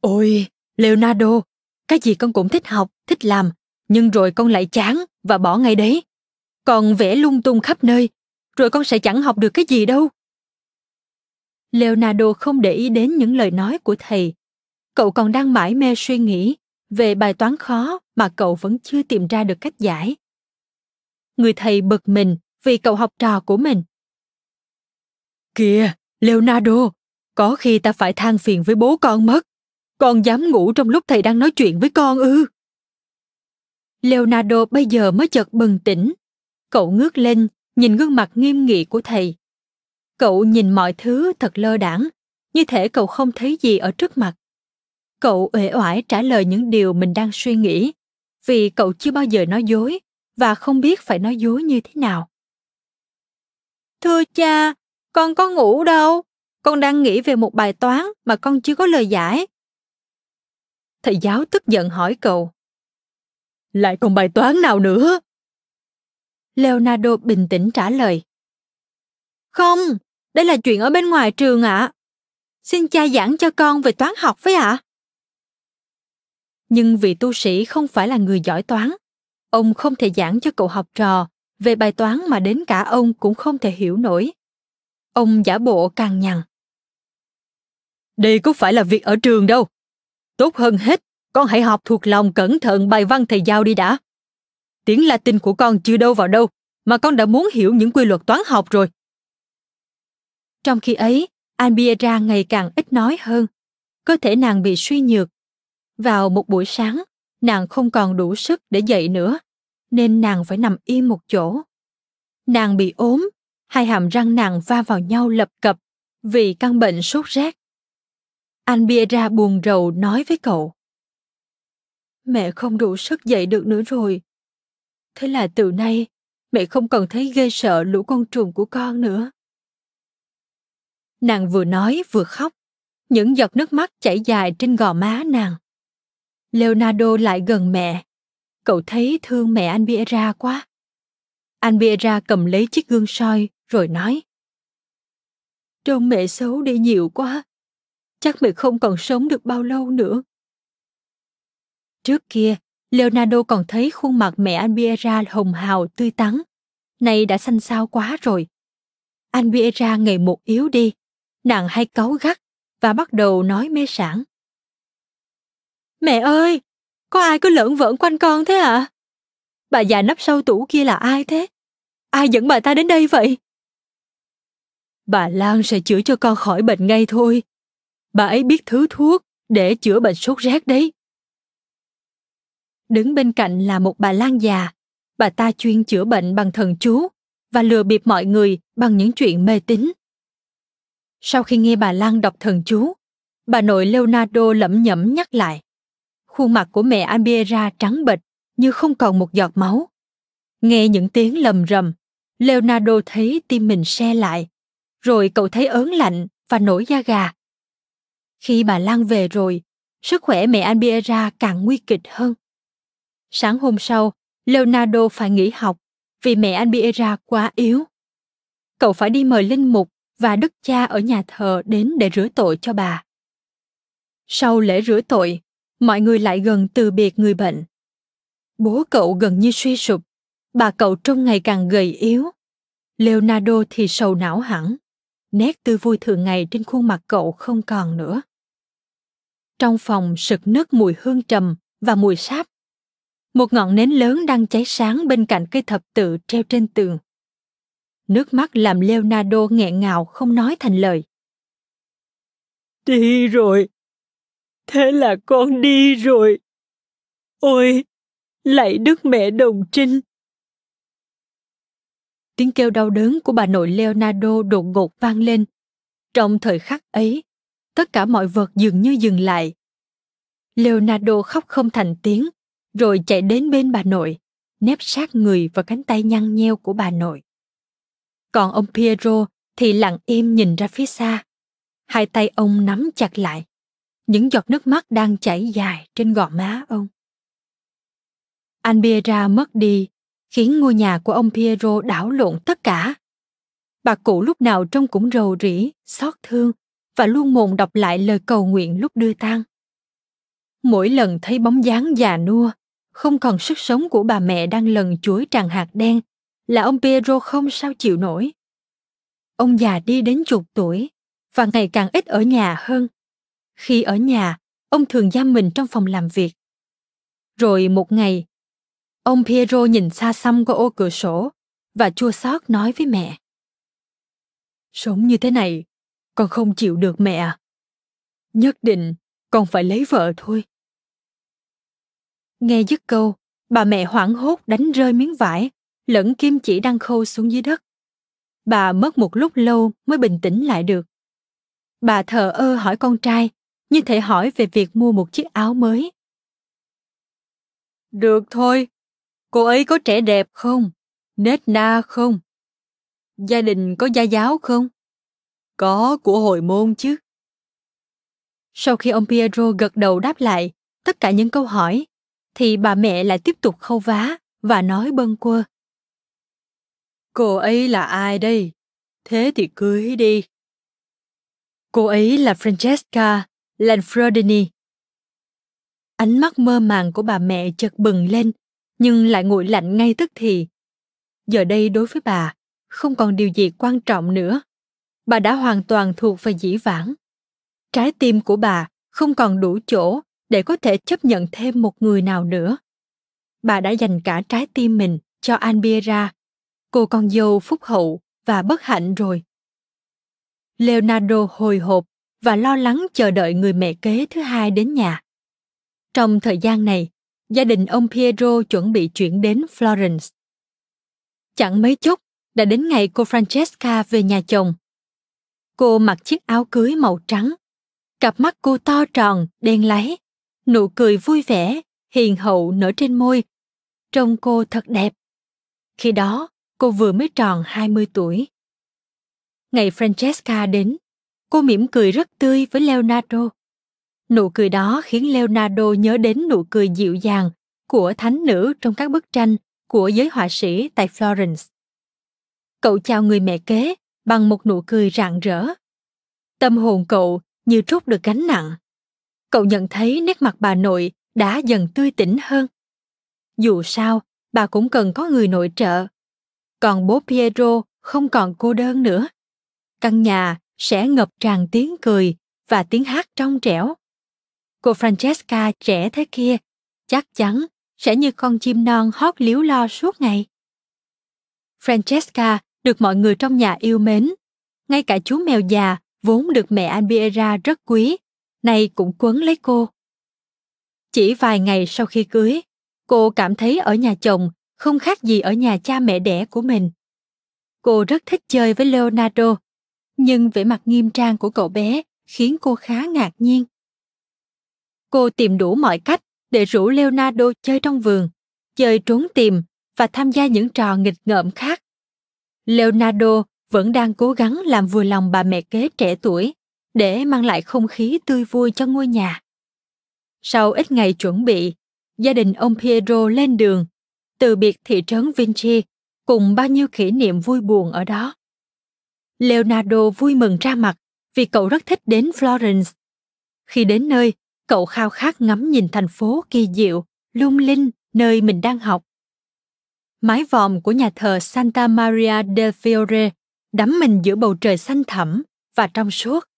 Speaker 1: Ôi, Leonardo, cái gì con cũng thích học, thích làm, nhưng rồi con lại chán và bỏ ngay đấy. Còn vẽ lung tung khắp nơi, rồi con sẽ chẳng học được cái gì đâu. Leonardo không để ý đến những lời nói của thầy. Cậu còn đang mãi mê suy nghĩ về bài toán khó mà cậu vẫn chưa tìm ra được cách giải. Người thầy bực mình vì cậu học trò của mình. Kìa, Leonardo, có khi ta phải than phiền với bố con mất. Con dám ngủ trong lúc thầy đang nói chuyện với con ư? Leonardo bây giờ mới chợt bừng tỉnh. Cậu ngước lên, nhìn gương mặt nghiêm nghị của thầy. Cậu nhìn mọi thứ thật lơ đãng, như thể cậu không thấy gì ở trước mặt. Cậu uể oải trả lời những điều mình đang suy nghĩ, vì cậu chưa bao giờ nói dối và không biết phải nói dối như thế nào.
Speaker 2: Thưa cha, con có ngủ đâu. Con đang nghĩ về một bài toán mà con chưa có lời giải.
Speaker 1: Thầy giáo tức giận hỏi cậu. Lại còn bài toán nào nữa? Leonardo bình tĩnh trả lời.
Speaker 2: Không, đây là chuyện ở bên ngoài trường ạ. À. Xin cha giảng cho con về toán học với ạ. À.
Speaker 1: Nhưng vị tu sĩ không phải là người giỏi toán, ông không thể giảng cho cậu học trò về bài toán mà đến cả ông cũng không thể hiểu nổi. Ông giả bộ càng nhằn. Đây có phải là việc ở trường đâu. Tốt hơn hết, con hãy học thuộc lòng cẩn thận bài văn thầy giao đi đã. Tiếng Latin của con chưa đâu vào đâu, mà con đã muốn hiểu những quy luật toán học rồi. Trong khi ấy, Albiera ngày càng ít nói hơn. Cơ thể nàng bị suy nhược. Vào một buổi sáng, nàng không còn đủ sức để dậy nữa, nên nàng phải nằm im một chỗ. Nàng bị ốm, hai hàm răng nàng va vào nhau lập cập vì căn bệnh sốt rét. Albiera buồn rầu nói với cậu. Mẹ không đủ sức dậy được nữa rồi. Thế là từ nay, mẹ không còn thấy ghê sợ lũ con trùng của con nữa. Nàng vừa nói vừa khóc, những giọt nước mắt chảy dài trên gò má nàng. Leonardo lại gần mẹ. Cậu thấy thương mẹ anh Biera quá. Anh Biera cầm lấy chiếc gương soi rồi nói. Trông mẹ xấu đi nhiều quá. Chắc mẹ không còn sống được bao lâu nữa. Trước kia, Leonardo còn thấy khuôn mặt mẹ anh Biera hồng hào tươi tắn. Nay đã xanh xao quá rồi. anh biera ngày một yếu đi, nàng hay cáu gắt và bắt đầu nói mê sảng. Mẹ ơi, có ai cứ lởn vởn quanh con thế ạ? À? Bà già nấp sau tủ kia là ai thế? Ai dẫn bà ta đến đây vậy? Bà Lan sẽ chữa cho con khỏi bệnh ngay thôi. Bà ấy biết thứ thuốc để chữa bệnh sốt rét đấy. Đứng bên cạnh là một bà Lan già. Bà ta chuyên chữa bệnh bằng thần chú và lừa bịp mọi người bằng những chuyện mê tín. Sau khi nghe bà Lan đọc thần chú, bà nội Leonardo lẩm nhẩm nhắc lại. Khuôn mặt của mẹ Ambiera trắng bệch như không còn một giọt máu. Nghe những tiếng lầm rầm, Leonardo thấy tim mình xe lại, rồi cậu thấy ớn lạnh và nổi da gà. Khi bà Lan về rồi, sức khỏe mẹ Ambiera càng nguy kịch hơn. Sáng hôm sau, Leonardo phải nghỉ học vì mẹ Ambiera quá yếu. Cậu phải đi mời linh mục và đức cha ở nhà thờ đến để rửa tội cho bà. Sau lễ rửa tội, mọi người lại gần từ biệt người bệnh. Bố cậu gần như suy sụp, bà cậu trông ngày càng gầy yếu. Leonardo thì sầu não hẳn, nét tươi vui thường ngày trên khuôn mặt cậu không còn nữa. Trong phòng sực nức mùi hương trầm và mùi sáp. Một ngọn nến lớn đang cháy sáng bên cạnh cây thập tự treo trên tường. Nước mắt làm Leonardo nghẹn ngào không nói thành lời.
Speaker 3: Đi rồi. Thế là con đi rồi. Ôi, lạy đức mẹ đồng trinh.
Speaker 1: Tiếng kêu đau đớn của bà nội Leonardo đột ngột vang lên. Trong thời khắc ấy, tất cả mọi vật dường như dừng lại. Leonardo khóc không thành tiếng, rồi chạy đến bên bà nội, nép sát người vào cánh tay nhăn nheo của bà nội. Còn ông Piero thì lặng im nhìn ra phía xa. Hai tay ông nắm chặt lại. Những giọt nước mắt đang chảy dài trên gò má ông. Anh Albiera mất đi, khiến ngôi nhà của ông Piero đảo lộn tất cả. Bà cụ lúc nào trông cũng rầu rĩ, xót thương và luôn mồm đọc lại lời cầu nguyện lúc đưa tang. Mỗi lần thấy bóng dáng già nua, không còn sức sống của bà mẹ đang lần chuối tràn hạt đen, là ông Piero không sao chịu nổi. Ông già đi đến chục tuổi và ngày càng ít ở nhà hơn. Khi ở nhà, ông thường giam mình trong phòng làm việc. Rồi một ngày, ông Piero nhìn xa xăm qua ô cửa sổ và chua xót nói với mẹ. Sống như thế này, con không chịu được mẹ. À. Nhất định con phải lấy vợ thôi. Nghe dứt câu, bà mẹ hoảng hốt đánh rơi miếng vải, lẫn kim chỉ đang khâu xuống dưới đất. Bà mất một lúc lâu mới bình tĩnh lại được. Bà thờ ơ hỏi con trai, như thể hỏi về việc mua một chiếc áo mới.
Speaker 3: Được thôi, cô ấy có trẻ đẹp không? Nết na không? Gia đình có gia giáo không? Có của hồi môn chứ.
Speaker 1: Sau khi ông Pietro gật đầu đáp lại tất cả những câu hỏi, thì bà mẹ lại tiếp tục khâu vá và nói bâng quơ.
Speaker 3: Cô ấy là ai đây? Thế thì cưới đi.
Speaker 1: Cô ấy là Francesca Lanfrodini. Ánh mắt mơ màng của bà mẹ chợt bừng lên, nhưng lại nguội lạnh ngay tức thì. Giờ đây đối với bà, không còn điều gì quan trọng nữa. Bà đã hoàn toàn thuộc về dĩ vãng. Trái tim của bà không còn đủ chỗ để có thể chấp nhận thêm một người nào nữa. Bà đã dành cả trái tim mình cho Anbiera, cô con dâu phúc hậu và bất hạnh rồi. Leonardo hồi hộp và lo lắng chờ đợi người mẹ kế thứ hai đến nhà. Trong thời gian này, gia đình ông Piero chuẩn bị chuyển đến Florence. Chẳng mấy chốc đã đến ngày cô Francesca về nhà chồng. Cô mặc chiếc áo cưới màu trắng, cặp mắt cô to tròn, đen láy, nụ cười vui vẻ, hiền hậu nở trên môi. Trông cô thật đẹp. Khi đó, cô vừa mới tròn 20 tuổi. Ngày Francesca đến, cô mỉm cười rất tươi với Leonardo. Nụ cười đó khiến Leonardo nhớ đến nụ cười dịu dàng của thánh nữ trong các bức tranh của giới họa sĩ tại Florence. Cậu chào người mẹ kế bằng một nụ cười rạng rỡ. Tâm hồn cậu như trút được gánh nặng. Cậu nhận thấy nét mặt bà nội đã dần tươi tỉnh hơn. Dù sao, bà cũng cần có người nội trợ. Còn bố Pietro không còn cô đơn nữa. căn nhà sẽ ngập tràn tiếng cười và tiếng hát trong trẻo. Cô Francesca trẻ thế kia chắc chắn sẽ như con chim non hót líu lo suốt ngày. Francesca được mọi người trong nhà yêu mến. Ngay cả chú mèo già vốn được mẹ Albiera rất quý, nay cũng quấn lấy cô. Chỉ vài ngày sau khi cưới, cô cảm thấy ở nhà chồng không khác gì ở nhà cha mẹ đẻ của mình. Cô rất thích chơi với Leonardo, nhưng vẻ mặt nghiêm trang của cậu bé khiến cô khá ngạc nhiên. Cô tìm đủ mọi cách để rủ Leonardo chơi trong vườn, chơi trốn tìm và tham gia những trò nghịch ngợm khác. Leonardo vẫn đang cố gắng làm vừa lòng bà mẹ kế trẻ tuổi để mang lại không khí tươi vui cho ngôi nhà. Sau ít ngày chuẩn bị, gia đình ông Pietro lên đường, từ biệt thị trấn Vinci cùng bao nhiêu kỷ niệm vui buồn ở đó. Leonardo vui mừng ra mặt vì cậu rất thích đến Florence. Khi đến nơi, cậu khao khát ngắm nhìn thành phố kỳ diệu, lung linh nơi mình đang học. Mái vòm của nhà thờ Santa Maria del Fiore đắm mình giữa bầu trời xanh thẳm và trong suốt.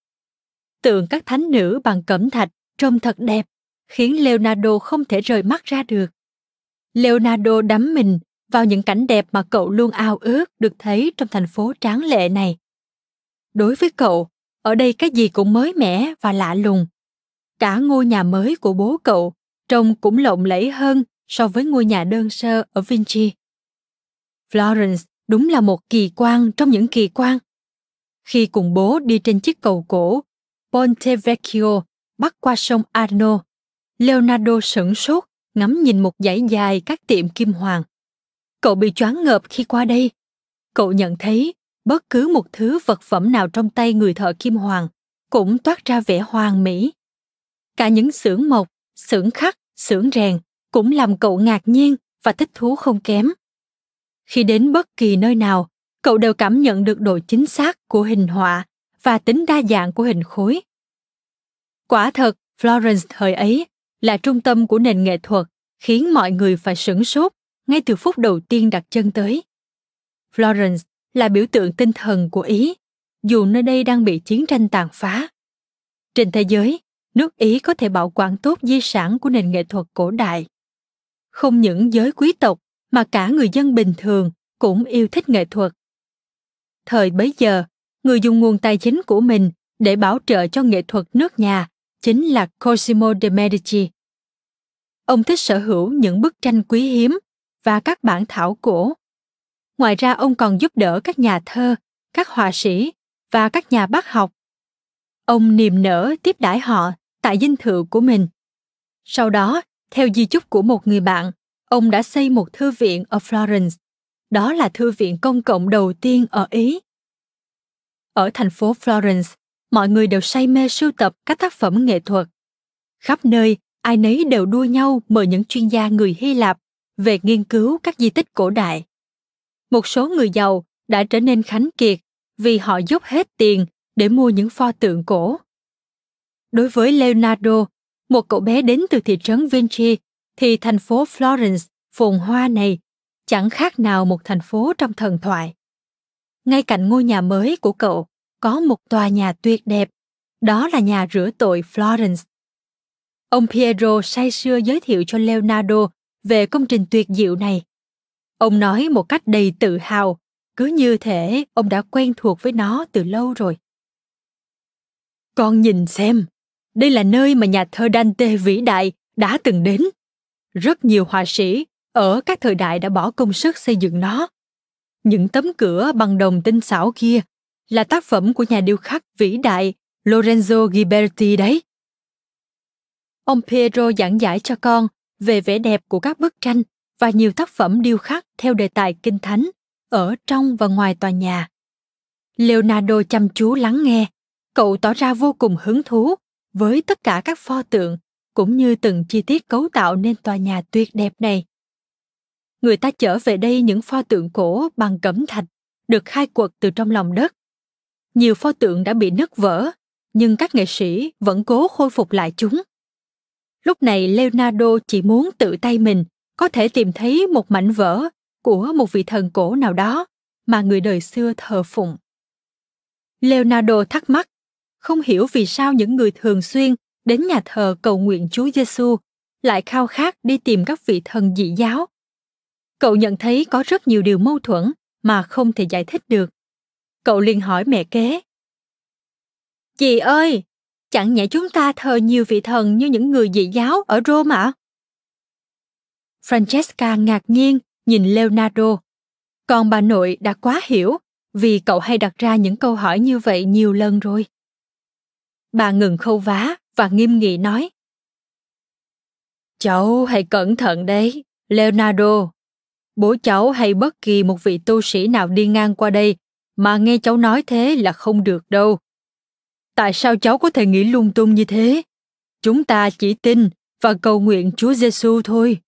Speaker 1: Tượng các thánh nữ bằng cẩm thạch trông thật đẹp, khiến Leonardo không thể rời mắt ra được. Leonardo đắm mình vào những cảnh đẹp mà cậu luôn ao ước được thấy trong thành phố tráng lệ này. Đối với cậu, ở đây cái gì cũng mới mẻ và lạ lùng. Cả ngôi nhà mới của bố cậu trông cũng lộng lẫy hơn so với ngôi nhà đơn sơ ở Vinci. Florence đúng là một kỳ quan trong những kỳ quan. Khi cùng bố đi trên chiếc cầu cổ Ponte Vecchio bắc qua sông Arno, Leonardo sửng sốt ngắm nhìn một dãy dài các tiệm kim hoàng. Cậu bị choáng ngợp khi qua đây. Cậu nhận thấy bất cứ một thứ vật phẩm nào trong tay người thợ kim hoàng cũng toát ra vẻ hoàn mỹ. Cả những xưởng mộc, xưởng khắc, xưởng rèn cũng làm cậu ngạc nhiên và thích thú không kém. Khi đến bất kỳ nơi nào, cậu đều cảm nhận được độ chính xác của hình họa và tính đa dạng của hình khối. Quả thật, Florence thời ấy là trung tâm của nền nghệ thuật, khiến mọi người phải sửng sốt ngay từ phút đầu tiên đặt chân tới. Florence là biểu tượng tinh thần của Ý, dù nơi đây đang bị chiến tranh tàn phá. Trên thế giới, nước Ý có thể bảo quản tốt di sản của nền nghệ thuật cổ đại. Không những giới quý tộc mà cả người dân bình thường cũng yêu thích nghệ thuật. Thời bấy giờ, người dùng nguồn tài chính của mình để bảo trợ cho nghệ thuật nước nhà chính là Cosimo de Medici. Ông thích sở hữu những bức tranh quý hiếm và các bản thảo cổ. Ngoài ra ông còn giúp đỡ các nhà thơ, các họa sĩ và các nhà bác học. Ông niềm nở tiếp đãi họ tại dinh thự của mình. Sau đó, theo di chúc của một người bạn, ông đã xây một thư viện ở Florence. Đó là thư viện công cộng đầu tiên ở Ý. Ở thành phố Florence, mọi người đều say mê sưu tập các tác phẩm nghệ thuật. Khắp nơi, ai nấy đều đua nhau mời những chuyên gia người Hy Lạp về nghiên cứu các di tích cổ đại. Một số người giàu đã trở nên khánh kiệt vì họ dốc hết tiền để mua những pho tượng cổ. Đối với Leonardo, một cậu bé đến từ thị trấn Vinci thì thành phố Florence phồn hoa này chẳng khác nào một thành phố trong thần thoại. Ngay cạnh ngôi nhà mới của cậu có một tòa nhà tuyệt đẹp, đó là nhà rửa tội Florence. Ông Piero say sưa giới thiệu cho Leonardo về công trình tuyệt diệu này. Ông nói một cách đầy tự hào, cứ như thể ông đã quen thuộc với nó từ lâu rồi. Con nhìn xem, đây là nơi mà nhà thơ Dante vĩ đại đã từng đến rất nhiều họa sĩ ở các thời đại đã bỏ công sức xây dựng nó. Những tấm cửa bằng đồng tinh xảo kia là tác phẩm của nhà điêu khắc vĩ đại Lorenzo Ghiberti đấy. Ông Piero giảng giải cho con về vẻ đẹp của các bức tranh và nhiều tác phẩm điêu khắc theo đề tài kinh thánh ở trong và ngoài tòa nhà. Leonardo chăm chú lắng nghe, cậu tỏ ra vô cùng hứng thú với tất cả các pho tượng cũng như từng chi tiết cấu tạo nên tòa nhà tuyệt đẹp này. Người ta chở về đây những pho tượng cổ bằng cẩm thạch, được khai quật từ trong lòng đất. Nhiều pho tượng đã bị nứt vỡ, nhưng các nghệ sĩ vẫn cố khôi phục lại chúng. Lúc này Leonardo chỉ muốn tự tay mình có thể tìm thấy một mảnh vỡ của một vị thần cổ nào đó mà người đời xưa thờ phụng. Leonardo thắc mắc, không hiểu vì sao những người thường xuyên đến nhà thờ cầu nguyện Chúa Giêsu lại khao khát đi tìm các vị thần dị giáo. Cậu nhận thấy có rất nhiều điều mâu thuẫn mà không thể giải thích được. Cậu liền hỏi mẹ kế. Chị ơi, chẳng nhẽ chúng ta thờ nhiều vị thần như những người dị giáo ở Rome ạ? À? Francesca ngạc nhiên nhìn Leonardo. Còn bà nội đã quá hiểu vì cậu hay đặt ra những câu hỏi như vậy nhiều lần rồi. Bà ngừng khâu vá và nghiêm nghị nói. Cháu hãy cẩn thận đấy, Leonardo. Bố cháu hay bất kỳ một vị tu sĩ nào đi ngang qua đây mà nghe cháu nói thế là không được đâu. Tại sao cháu có thể nghĩ lung tung như thế? Chúng ta chỉ tin và cầu nguyện Chúa Giêsu thôi.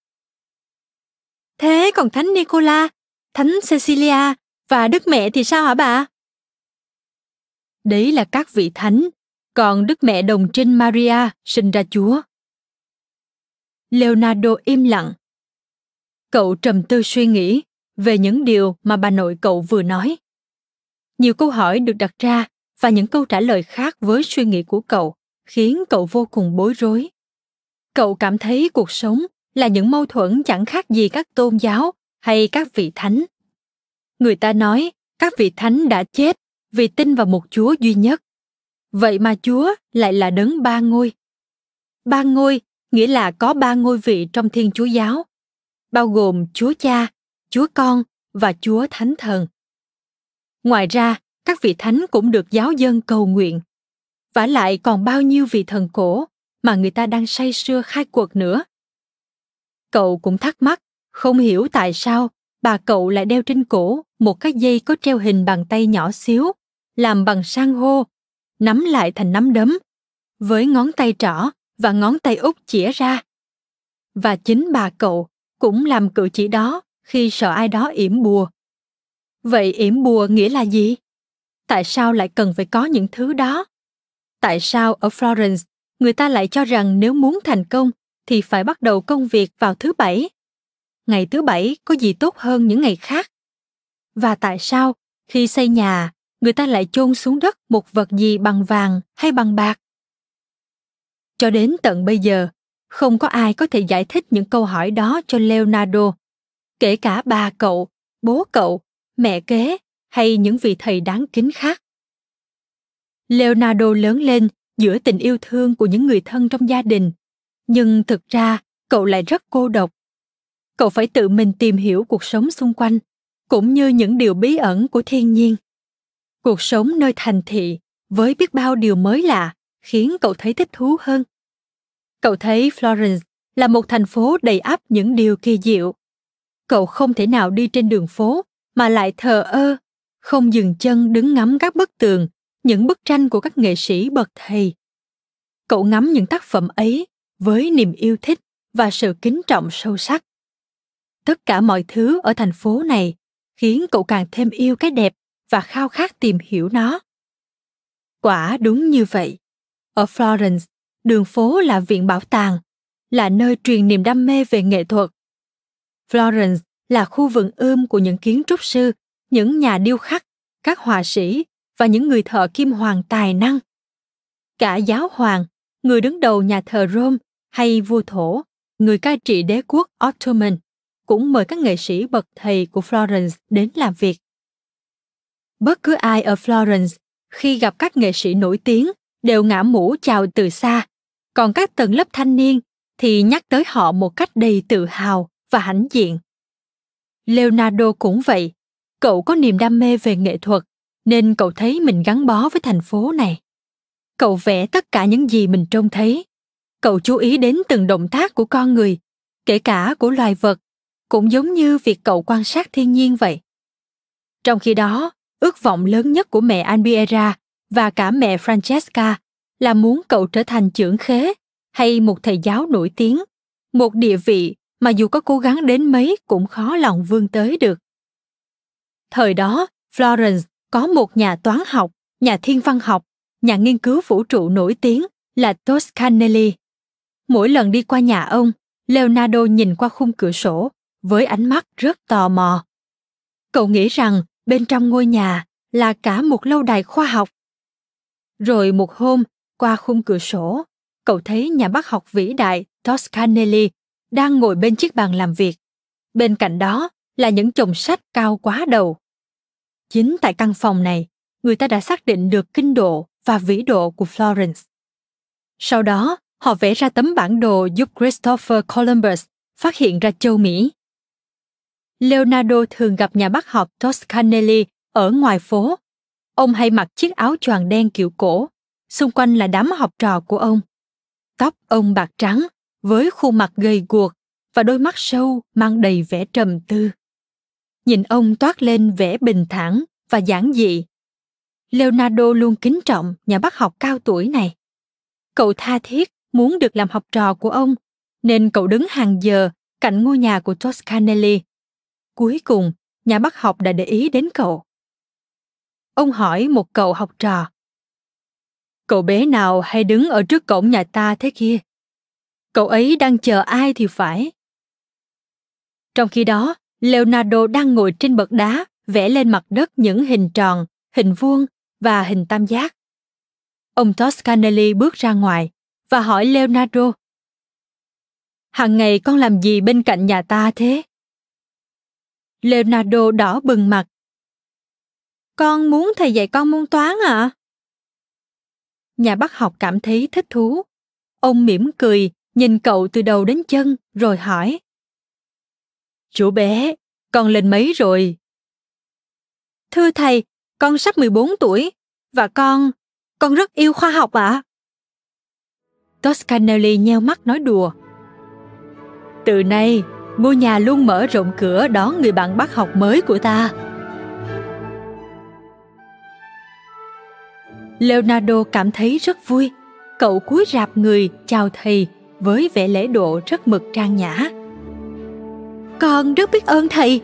Speaker 2: Thế còn Thánh Nicola, Thánh Cecilia và Đức Mẹ thì sao hả bà?
Speaker 1: Đấy là các vị thánh, còn Đức Mẹ Đồng Trinh Maria sinh ra Chúa. Leonardo im lặng. Cậu trầm tư suy nghĩ về những điều mà bà nội cậu vừa nói. Nhiều câu hỏi được đặt ra và những câu trả lời khác với suy nghĩ của cậu khiến cậu vô cùng bối rối. Cậu cảm thấy cuộc sống là những mâu thuẫn chẳng khác gì các tôn giáo hay các vị thánh. Người ta nói các vị thánh đã chết vì tin vào một Chúa duy nhất. Vậy mà Chúa lại là đấng ba ngôi. Ba ngôi nghĩa là có ba ngôi vị trong Thiên Chúa giáo, bao gồm Chúa Cha, Chúa Con và Chúa Thánh Thần. Ngoài ra, các vị thánh cũng được giáo dân cầu nguyện. vả lại còn bao nhiêu vị thần cổ mà người ta đang say sưa khai cuộc nữa. Cậu cũng thắc mắc, không hiểu tại sao bà cậu lại đeo trên cổ một cái dây có treo hình bàn tay nhỏ xíu, làm bằng san hô, nắm lại thành nắm đấm, với ngón tay trỏ và ngón tay út chĩa ra. Và chính bà cậu cũng làm cử chỉ đó khi sợ ai đó yểm bùa. Vậy yểm bùa nghĩa là gì? Tại sao lại cần phải có những thứ đó? Tại sao ở Florence người ta lại cho rằng nếu muốn thành công thì phải bắt đầu công việc vào thứ bảy? Ngày thứ bảy có gì tốt hơn những ngày khác? Và tại sao khi xây nhà người ta lại chôn xuống đất một vật gì bằng vàng hay bằng bạc? Cho đến tận bây giờ, không có ai có thể giải thích những câu hỏi đó cho Leonardo, kể cả bà cậu, bố cậu, mẹ kế hay những vị thầy đáng kính khác. Leonardo lớn lên giữa tình yêu thương của những người thân trong gia đình, nhưng thực ra cậu lại rất cô độc. Cậu phải tự mình tìm hiểu cuộc sống xung quanh, cũng như những điều bí ẩn của thiên nhiên. Cuộc sống nơi thành thị với biết bao điều mới lạ khiến cậu thấy thích thú hơn. Cậu thấy Florence là một thành phố đầy ắp những điều kỳ diệu. Cậu không thể nào đi trên đường phố mà lại thờ ơ, không dừng chân đứng ngắm các bức tường, những bức tranh của các nghệ sĩ bậc thầy. Cậu ngắm những tác phẩm ấy với niềm yêu thích và sự kính trọng sâu sắc. Tất cả mọi thứ ở thành phố này khiến cậu càng thêm yêu cái đẹp và khao khát tìm hiểu nó. Quả đúng như vậy. Ở Florence, đường phố là viện bảo tàng, là nơi truyền niềm đam mê về nghệ thuật. Florence là khu vườn ươm của những kiến trúc sư, những nhà điêu khắc, các họa sĩ và những người thợ kim hoàng tài năng. Cả giáo hoàng, người đứng đầu nhà thờ Rome hay vua thổ, người cai trị đế quốc Ottoman, cũng mời các nghệ sĩ bậc thầy của Florence đến làm việc. Bất cứ ai ở Florence khi gặp các nghệ sĩ nổi tiếng đều ngã mũ chào từ xa còn các tầng lớp thanh niên thì nhắc tới họ một cách đầy tự hào và hãnh diện. Leonardo cũng vậy, cậu có niềm đam mê về nghệ thuật nên cậu thấy mình gắn bó với thành phố này. Cậu vẽ tất cả những gì mình trông thấy. Cậu chú ý đến từng động tác của con người, kể cả của loài vật, cũng giống như việc cậu quan sát thiên nhiên vậy. Trong khi đó, ước vọng lớn nhất của mẹ Albiera và cả mẹ Francesca là muốn cậu trở thành trưởng khế hay một thầy giáo nổi tiếng, một địa vị mà dù có cố gắng đến mấy cũng khó lòng vươn tới được. Thời đó, Florence có một nhà toán học, nhà thiên văn học, nhà nghiên cứu vũ trụ nổi tiếng là Toscanelli. Mỗi lần đi qua nhà ông, Leonardo nhìn qua khung cửa sổ với ánh mắt rất tò mò. Cậu nghĩ rằng bên trong ngôi nhà là cả một lâu đài khoa học Rồi một hôm, qua khung cửa sổ, cậu thấy nhà bác học vĩ đại Toscanelli đang ngồi bên chiếc bàn làm việc. Bên cạnh đó là những chồng sách cao quá đầu. Chính tại căn phòng này, người ta đã xác định được kinh độ và vĩ độ của Florence. Sau đó, họ vẽ ra tấm bản đồ giúp Christopher Columbus phát hiện ra châu Mỹ. Leonardo thường gặp nhà bác học Toscanelli ở ngoài phố. Ông hay mặc chiếc áo choàng đen kiểu cổ, xung quanh là đám học trò của ông. Tóc ông bạc trắng, với khuôn mặt gầy guộc và đôi mắt sâu mang đầy vẻ trầm tư. Nhìn ông toát lên vẻ bình thản và giản dị. Leonardo luôn kính trọng nhà bác học cao tuổi này. Cậu tha thiết muốn được làm học trò của ông, nên cậu đứng hàng giờ cạnh ngôi nhà của Toscanelli. Cuối cùng, nhà bác học đã để ý đến cậu. Ông hỏi một cậu học trò. Cậu bé nào hay đứng ở trước cổng nhà ta thế kia? Cậu ấy đang chờ ai thì phải. Trong khi đó, Leonardo đang ngồi trên bậc đá, vẽ lên mặt đất những hình tròn, hình vuông và hình tam giác. Ông Toscanelli bước ra ngoài và hỏi Leonardo. Hằng ngày con làm gì bên cạnh nhà ta thế? Leonardo đỏ bừng mặt. Con muốn thầy dạy con môn toán ạ. À? Nhà bác học cảm thấy thích thú. Ông mỉm cười, nhìn cậu từ đầu đến chân rồi hỏi. Chú bé, con lên mấy rồi? Thưa thầy, con sắp 14 tuổi và con, con rất yêu khoa học ạ. À? Toscanelli nheo mắt nói đùa. Từ nay, ngôi nhà luôn mở rộng cửa đón người bạn bác học mới của ta. Leonardo cảm thấy rất vui. Cậu cúi rạp người chào thầy với vẻ lễ độ rất mực trang nhã. Con rất biết ơn thầy.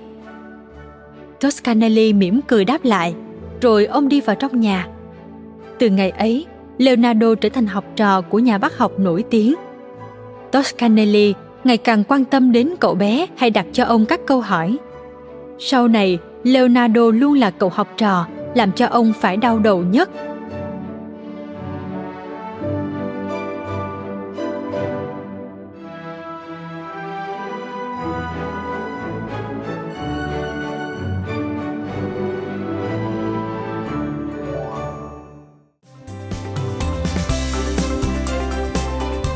Speaker 1: Toscanelli mỉm cười đáp lại, rồi ông đi vào trong nhà. Từ ngày ấy, Leonardo trở thành học trò của nhà bác học nổi tiếng. Toscanelli ngày càng quan tâm đến cậu bé hay đặt cho ông các câu hỏi. Sau này, Leonardo luôn là cậu học trò làm cho ông phải đau đầu nhất